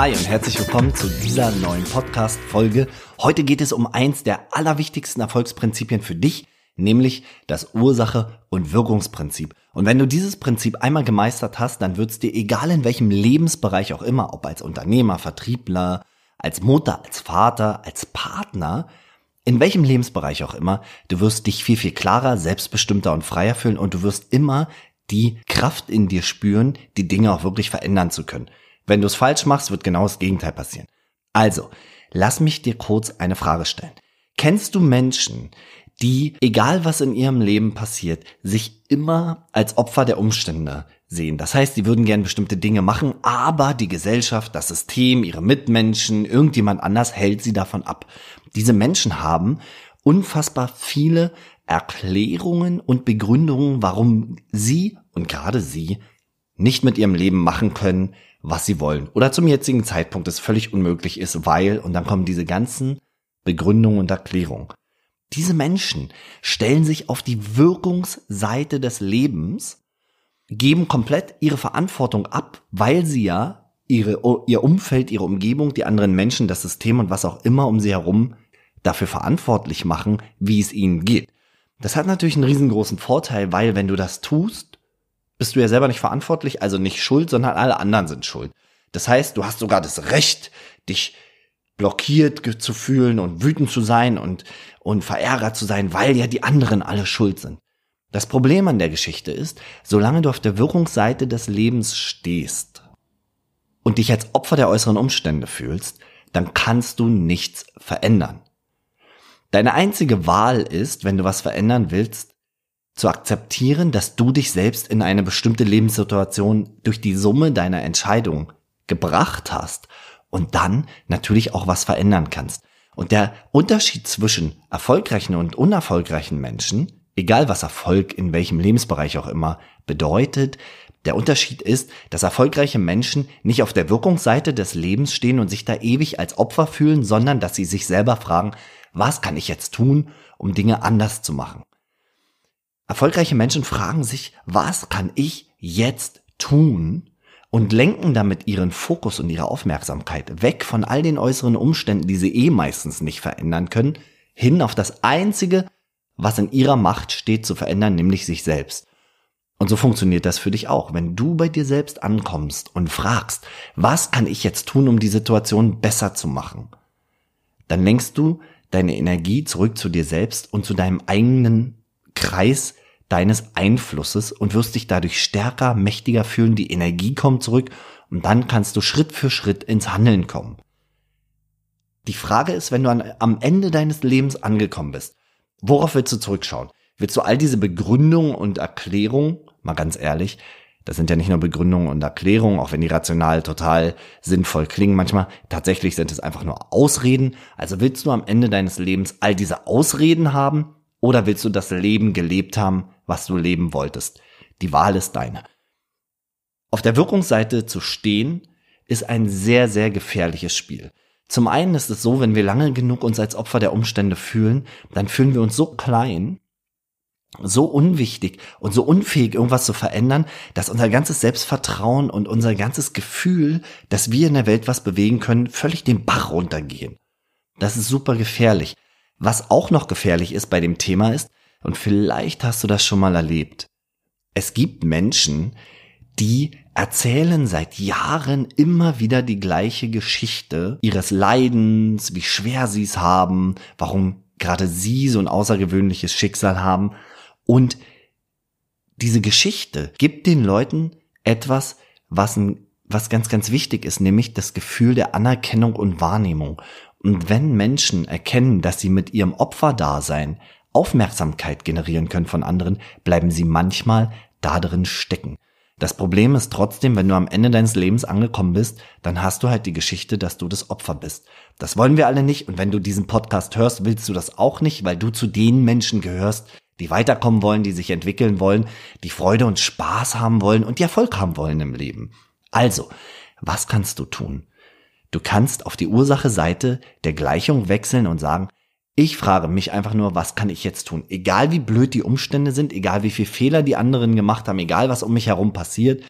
Hi und herzlich willkommen zu dieser neuen Podcast-Folge. Heute geht es um eins der allerwichtigsten Erfolgsprinzipien für dich, nämlich das Ursache- und Wirkungsprinzip. Und wenn du dieses Prinzip einmal gemeistert hast, dann wird es dir egal in welchem Lebensbereich auch immer, ob als Unternehmer, Vertriebler, als Mutter, als Vater, als Partner, in welchem Lebensbereich auch immer, du wirst dich viel, viel klarer, selbstbestimmter und freier fühlen und du wirst immer die Kraft in dir spüren, die Dinge auch wirklich verändern zu können. Wenn du es falsch machst, wird genau das Gegenteil passieren. Also, lass mich dir kurz eine Frage stellen. Kennst du Menschen, die, egal was in ihrem Leben passiert, sich immer als Opfer der Umstände sehen. Das heißt, sie würden gern bestimmte Dinge machen, aber die Gesellschaft, das System, ihre Mitmenschen, irgendjemand anders hält sie davon ab. Diese Menschen haben unfassbar viele Erklärungen und Begründungen, warum sie und gerade sie nicht mit ihrem Leben machen können, was sie wollen. Oder zum jetzigen Zeitpunkt es völlig unmöglich ist, weil, und dann kommen diese ganzen Begründungen und Erklärungen. Diese Menschen stellen sich auf die Wirkungsseite des Lebens, geben komplett ihre Verantwortung ab, weil sie ja ihre, ihr Umfeld, ihre Umgebung, die anderen Menschen, das System und was auch immer um sie herum dafür verantwortlich machen, wie es ihnen geht. Das hat natürlich einen riesengroßen Vorteil, weil wenn du das tust, bist du ja selber nicht verantwortlich, also nicht schuld, sondern alle anderen sind schuld. Das heißt, du hast sogar das Recht, dich blockiert zu fühlen und wütend zu sein und, und verärgert zu sein, weil ja die anderen alle schuld sind. Das Problem an der Geschichte ist, solange du auf der Wirkungsseite des Lebens stehst und dich als Opfer der äußeren Umstände fühlst, dann kannst du nichts verändern. Deine einzige Wahl ist, wenn du was verändern willst, zu akzeptieren, dass du dich selbst in eine bestimmte Lebenssituation durch die Summe deiner Entscheidung gebracht hast und dann natürlich auch was verändern kannst. Und der Unterschied zwischen erfolgreichen und unerfolgreichen Menschen, egal was Erfolg in welchem Lebensbereich auch immer bedeutet, der Unterschied ist, dass erfolgreiche Menschen nicht auf der Wirkungsseite des Lebens stehen und sich da ewig als Opfer fühlen, sondern dass sie sich selber fragen, was kann ich jetzt tun, um Dinge anders zu machen? Erfolgreiche Menschen fragen sich, was kann ich jetzt tun, und lenken damit ihren Fokus und ihre Aufmerksamkeit weg von all den äußeren Umständen, die sie eh meistens nicht verändern können, hin auf das Einzige, was in ihrer Macht steht zu verändern, nämlich sich selbst. Und so funktioniert das für dich auch. Wenn du bei dir selbst ankommst und fragst, was kann ich jetzt tun, um die Situation besser zu machen, dann lenkst du deine Energie zurück zu dir selbst und zu deinem eigenen Kreis deines Einflusses und wirst dich dadurch stärker, mächtiger fühlen, die Energie kommt zurück und dann kannst du Schritt für Schritt ins Handeln kommen. Die Frage ist, wenn du an, am Ende deines Lebens angekommen bist, worauf willst du zurückschauen? Willst du all diese Begründungen und Erklärungen, mal ganz ehrlich, das sind ja nicht nur Begründungen und Erklärungen, auch wenn die rational total sinnvoll klingen manchmal. Tatsächlich sind es einfach nur Ausreden. Also willst du am Ende deines Lebens all diese Ausreden haben oder willst du das Leben gelebt haben, was du leben wolltest? Die Wahl ist deine. Auf der Wirkungsseite zu stehen, ist ein sehr, sehr gefährliches Spiel. Zum einen ist es so, wenn wir lange genug uns als Opfer der Umstände fühlen, dann fühlen wir uns so klein, so unwichtig und so unfähig, irgendwas zu verändern, dass unser ganzes Selbstvertrauen und unser ganzes Gefühl, dass wir in der Welt was bewegen können, völlig den Bach runtergehen. Das ist super gefährlich. Was auch noch gefährlich ist bei dem Thema ist, und vielleicht hast du das schon mal erlebt, es gibt Menschen, die erzählen seit Jahren immer wieder die gleiche Geschichte ihres Leidens, wie schwer sie es haben, warum gerade sie so ein außergewöhnliches Schicksal haben. Und diese Geschichte gibt den Leuten etwas, was, ein, was ganz, ganz wichtig ist, nämlich das Gefühl der Anerkennung und Wahrnehmung. Und wenn Menschen erkennen, dass sie mit ihrem Opferdasein Aufmerksamkeit generieren können von anderen, bleiben sie manchmal da drin stecken. Das Problem ist trotzdem, wenn du am Ende deines Lebens angekommen bist, dann hast du halt die Geschichte, dass du das Opfer bist. Das wollen wir alle nicht und wenn du diesen Podcast hörst, willst du das auch nicht, weil du zu den Menschen gehörst, die weiterkommen wollen, die sich entwickeln wollen, die Freude und Spaß haben wollen und die Erfolg haben wollen im Leben. Also, was kannst du tun? Du kannst auf die Ursache-Seite der Gleichung wechseln und sagen, ich frage mich einfach nur, was kann ich jetzt tun? Egal wie blöd die Umstände sind, egal wie viel Fehler die anderen gemacht haben, egal was um mich herum passiert,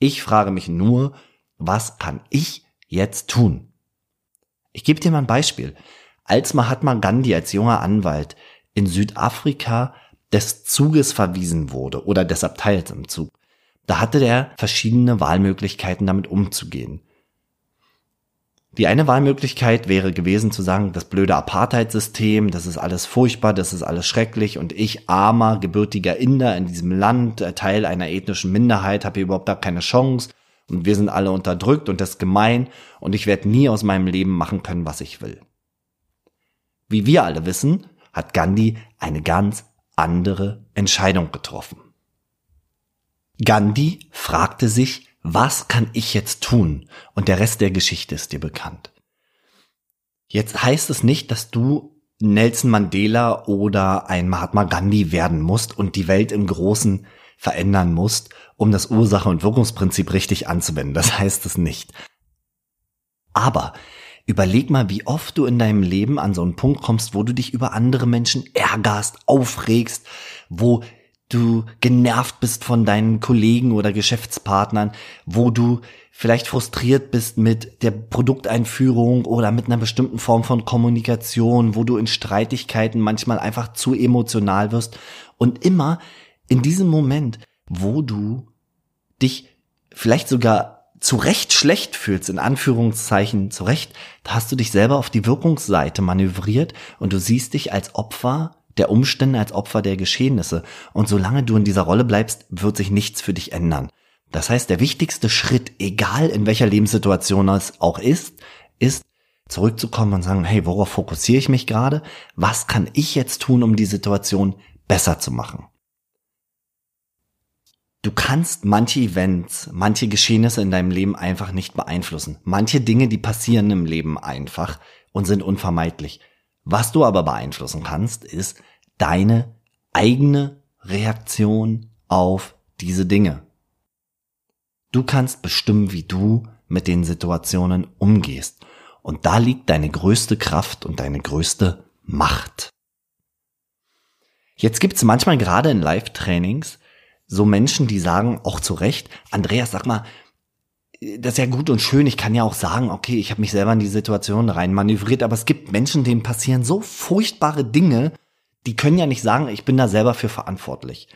ich frage mich nur, was kann ich jetzt tun? Ich gebe dir mal ein Beispiel. Als Mahatma Gandhi als junger Anwalt in Südafrika des Zuges verwiesen wurde oder des Abteils im Zug, da hatte der verschiedene Wahlmöglichkeiten damit umzugehen. Die eine Wahlmöglichkeit wäre gewesen zu sagen, das blöde Apartheidssystem, das ist alles furchtbar, das ist alles schrecklich und ich, armer, gebürtiger Inder in diesem Land, äh, Teil einer ethnischen Minderheit, habe hier überhaupt da keine Chance und wir sind alle unterdrückt und das ist gemein und ich werde nie aus meinem Leben machen können, was ich will. Wie wir alle wissen, hat Gandhi eine ganz andere Entscheidung getroffen. Gandhi fragte sich, was kann ich jetzt tun? Und der Rest der Geschichte ist dir bekannt. Jetzt heißt es nicht, dass du Nelson Mandela oder ein Mahatma Gandhi werden musst und die Welt im Großen verändern musst, um das Ursache- und Wirkungsprinzip richtig anzuwenden. Das heißt es nicht. Aber überleg mal, wie oft du in deinem Leben an so einen Punkt kommst, wo du dich über andere Menschen ärgerst, aufregst, wo du genervt bist von deinen Kollegen oder Geschäftspartnern, wo du vielleicht frustriert bist mit der Produkteinführung oder mit einer bestimmten Form von Kommunikation, wo du in Streitigkeiten manchmal einfach zu emotional wirst. Und immer in diesem Moment, wo du dich vielleicht sogar zu Recht schlecht fühlst, in Anführungszeichen zu Recht, da hast du dich selber auf die Wirkungsseite manövriert und du siehst dich als Opfer der Umstände als Opfer der Geschehnisse. Und solange du in dieser Rolle bleibst, wird sich nichts für dich ändern. Das heißt, der wichtigste Schritt, egal in welcher Lebenssituation es auch ist, ist zurückzukommen und sagen, hey, worauf fokussiere ich mich gerade? Was kann ich jetzt tun, um die Situation besser zu machen? Du kannst manche Events, manche Geschehnisse in deinem Leben einfach nicht beeinflussen. Manche Dinge, die passieren im Leben einfach und sind unvermeidlich. Was du aber beeinflussen kannst, ist deine eigene Reaktion auf diese Dinge. Du kannst bestimmen, wie du mit den Situationen umgehst. Und da liegt deine größte Kraft und deine größte Macht. Jetzt gibt's manchmal gerade in Live-Trainings so Menschen, die sagen, auch zu Recht, Andreas, sag mal, das ist ja gut und schön. Ich kann ja auch sagen, okay, ich habe mich selber in die Situation rein manövriert, aber es gibt Menschen, denen passieren so furchtbare Dinge, die können ja nicht sagen, ich bin da selber für verantwortlich.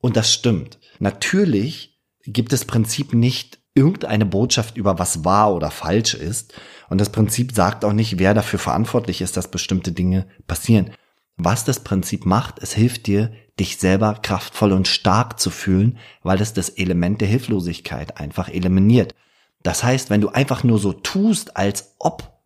Und das stimmt. Natürlich gibt es Prinzip nicht irgendeine Botschaft über was wahr oder falsch ist. Und das Prinzip sagt auch nicht, wer dafür verantwortlich ist, dass bestimmte Dinge passieren. Was das Prinzip macht, es hilft dir, dich selber kraftvoll und stark zu fühlen, weil es das Element der Hilflosigkeit einfach eliminiert. Das heißt, wenn du einfach nur so tust, als ob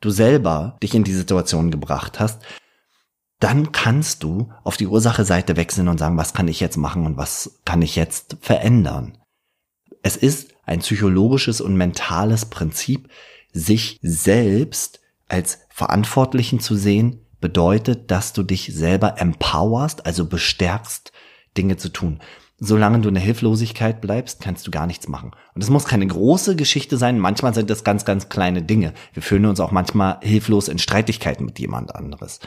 du selber dich in die Situation gebracht hast, dann kannst du auf die Ursache-Seite wechseln und sagen, was kann ich jetzt machen und was kann ich jetzt verändern. Es ist ein psychologisches und mentales Prinzip, sich selbst als Verantwortlichen zu sehen bedeutet, dass du dich selber empowerst, also bestärkst, Dinge zu tun. Solange du in der Hilflosigkeit bleibst, kannst du gar nichts machen. Und es muss keine große Geschichte sein. Manchmal sind das ganz, ganz kleine Dinge. Wir fühlen uns auch manchmal hilflos in Streitigkeiten mit jemand anderes.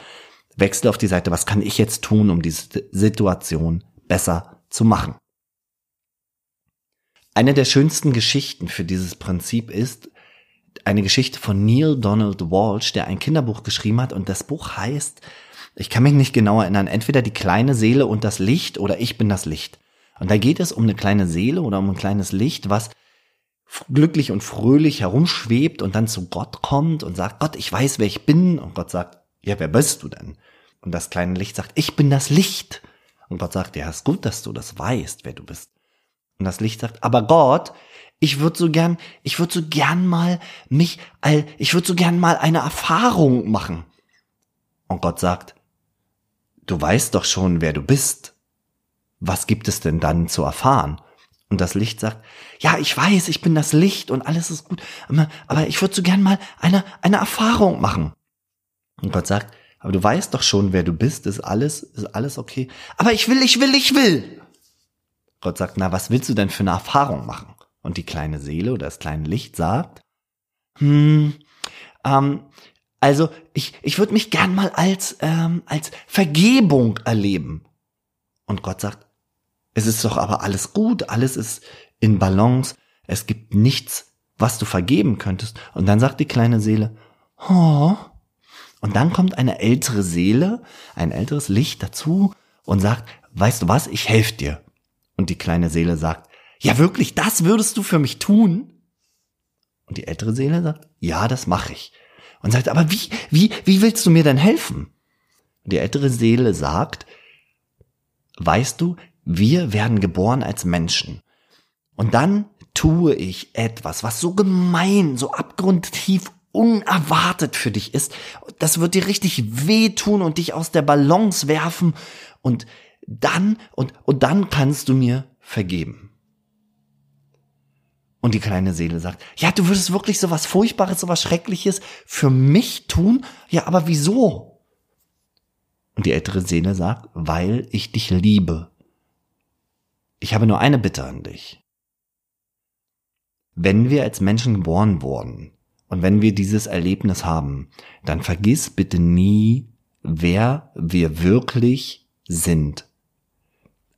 Wechsle auf die Seite, was kann ich jetzt tun, um diese Situation besser zu machen? Eine der schönsten Geschichten für dieses Prinzip ist, eine Geschichte von Neil Donald Walsh, der ein Kinderbuch geschrieben hat und das Buch heißt, ich kann mich nicht genau erinnern, entweder die kleine Seele und das Licht oder ich bin das Licht. Und da geht es um eine kleine Seele oder um ein kleines Licht, was glücklich und fröhlich herumschwebt und dann zu Gott kommt und sagt, Gott, ich weiß, wer ich bin. Und Gott sagt, ja, wer bist du denn? Und das kleine Licht sagt, ich bin das Licht. Und Gott sagt, ja, ist gut, dass du das weißt, wer du bist. Und das Licht sagt, aber Gott, ich würde so gern, ich würde so gern mal mich, ich würde so gern mal eine Erfahrung machen. Und Gott sagt, du weißt doch schon, wer du bist. Was gibt es denn dann zu erfahren? Und das Licht sagt, ja, ich weiß, ich bin das Licht und alles ist gut, aber ich würde so gern mal eine, eine Erfahrung machen. Und Gott sagt, aber du weißt doch schon, wer du bist, ist alles, ist alles okay. Aber ich will, ich will, ich will. Gott sagt, na, was willst du denn für eine Erfahrung machen? Und die kleine Seele oder das kleine Licht sagt, hm, ähm, also ich, ich würde mich gern mal als, ähm, als Vergebung erleben. Und Gott sagt, es ist doch aber alles gut, alles ist in Balance, es gibt nichts, was du vergeben könntest. Und dann sagt die kleine Seele, oh. Und dann kommt eine ältere Seele, ein älteres Licht dazu und sagt, weißt du was, ich helfe dir. Und die kleine Seele sagt, ja wirklich, das würdest du für mich tun? Und die ältere Seele sagt, ja, das mache ich. Und sagt, aber wie, wie, wie willst du mir denn helfen? Und die ältere Seele sagt, weißt du, wir werden geboren als Menschen. Und dann tue ich etwas, was so gemein, so abgrundtief unerwartet für dich ist. Das wird dir richtig wehtun und dich aus der Balance werfen. Und dann, und, und dann kannst du mir vergeben. Und die kleine Seele sagt, ja, du würdest wirklich so was Furchtbares, so was Schreckliches für mich tun? Ja, aber wieso? Und die ältere Seele sagt, weil ich dich liebe. Ich habe nur eine Bitte an dich. Wenn wir als Menschen geboren wurden und wenn wir dieses Erlebnis haben, dann vergiss bitte nie, wer wir wirklich sind.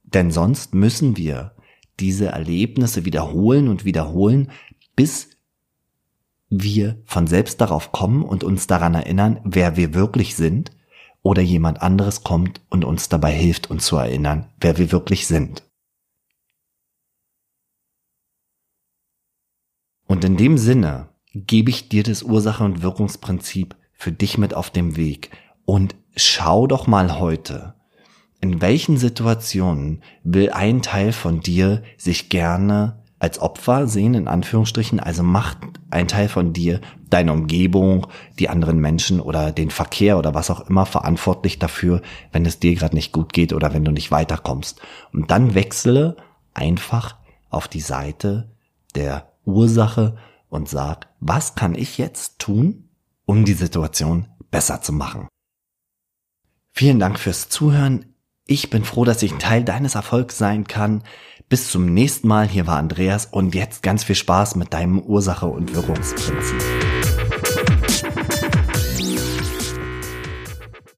Denn sonst müssen wir diese Erlebnisse wiederholen und wiederholen, bis wir von selbst darauf kommen und uns daran erinnern, wer wir wirklich sind, oder jemand anderes kommt und uns dabei hilft, uns zu erinnern, wer wir wirklich sind. Und in dem Sinne gebe ich dir das Ursache- und Wirkungsprinzip für dich mit auf dem Weg und schau doch mal heute, in welchen Situationen will ein Teil von dir sich gerne als Opfer sehen, in Anführungsstrichen, also macht ein Teil von dir deine Umgebung, die anderen Menschen oder den Verkehr oder was auch immer verantwortlich dafür, wenn es dir gerade nicht gut geht oder wenn du nicht weiterkommst. Und dann wechsle einfach auf die Seite der Ursache und sag, was kann ich jetzt tun, um die Situation besser zu machen? Vielen Dank fürs Zuhören. Ich bin froh, dass ich ein Teil deines Erfolgs sein kann. Bis zum nächsten Mal. Hier war Andreas und jetzt ganz viel Spaß mit deinem Ursache- und Wirkungsprinzip.